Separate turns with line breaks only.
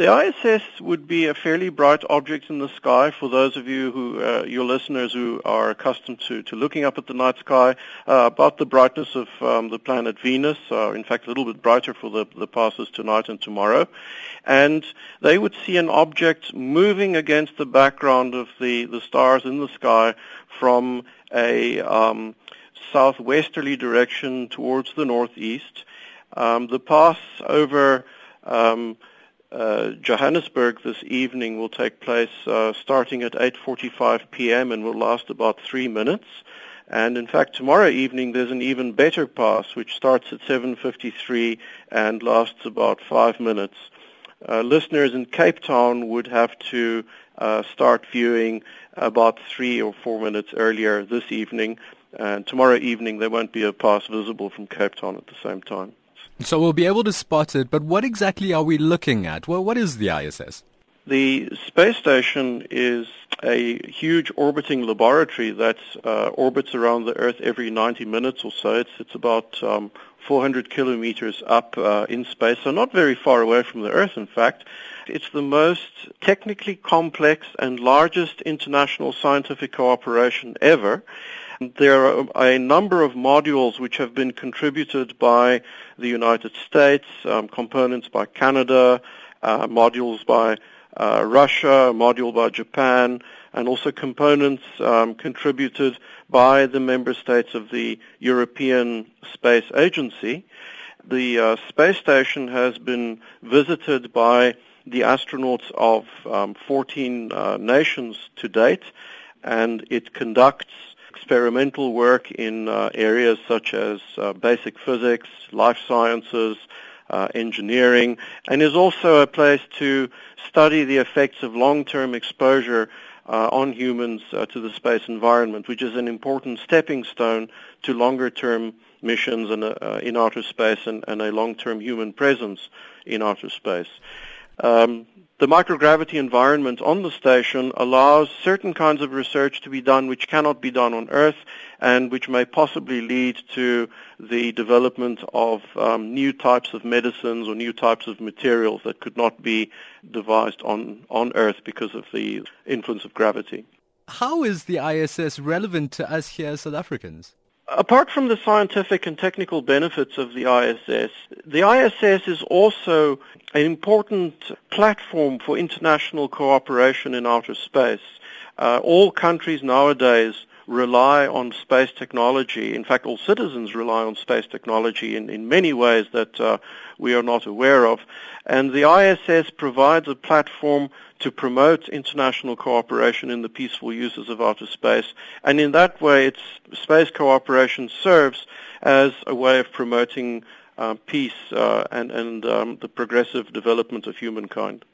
The ISS would be a fairly bright object in the sky for those of you who, uh, your listeners who are accustomed to, to looking up at the night sky, uh, about the brightness of um, the planet Venus, uh, in fact a little bit brighter for the, the passers tonight and tomorrow. And they would see an object moving against the background of the, the stars in the sky from a um, southwesterly direction towards the northeast. Um, the pass over um, uh, Johannesburg this evening will take place uh, starting at 8.45 p.m. and will last about three minutes. And in fact, tomorrow evening there's an even better pass which starts at 7.53 and lasts about five minutes. Uh, listeners in Cape Town would have to uh, start viewing about three or four minutes earlier this evening. And tomorrow evening there won't be a pass visible from Cape Town at the same time.
So we'll be able to spot it, but what exactly are we looking at? Well, what is the ISS?
The space station is a huge orbiting laboratory that uh, orbits around the Earth every 90 minutes or so. It's, it's about um, 400 kilometers up uh, in space, so not very far away from the Earth, in fact. It's the most technically complex and largest international scientific cooperation ever. There are a number of modules which have been contributed by the United States, um, components by Canada, uh, modules by uh, Russia, module by Japan, and also components um, contributed by the member states of the European Space Agency. The uh, space station has been visited by the astronauts of um, 14 uh, nations to date, and it conducts experimental work in uh, areas such as uh, basic physics, life sciences, uh, engineering, and is also a place to study the effects of long-term exposure uh, on humans uh, to the space environment, which is an important stepping stone to longer-term missions in, uh, in outer space and, and a long-term human presence in outer space. Um, the microgravity environment on the station allows certain kinds of research to be done which cannot be done on Earth and which may possibly lead to the development of um, new types of medicines or new types of materials that could not be devised on, on Earth because of the influence of gravity.
How is the ISS relevant to us here as South Africans?
Apart from the scientific and technical benefits of the ISS, the ISS is also an important platform for international cooperation in outer space. Uh, all countries nowadays rely on space technology. In fact, all citizens rely on space technology in, in many ways that uh, we are not aware of. And the ISS provides a platform to promote international cooperation in the peaceful uses of outer space. And in that way, its space cooperation serves as a way of promoting uh, peace uh, and, and um, the progressive development of humankind.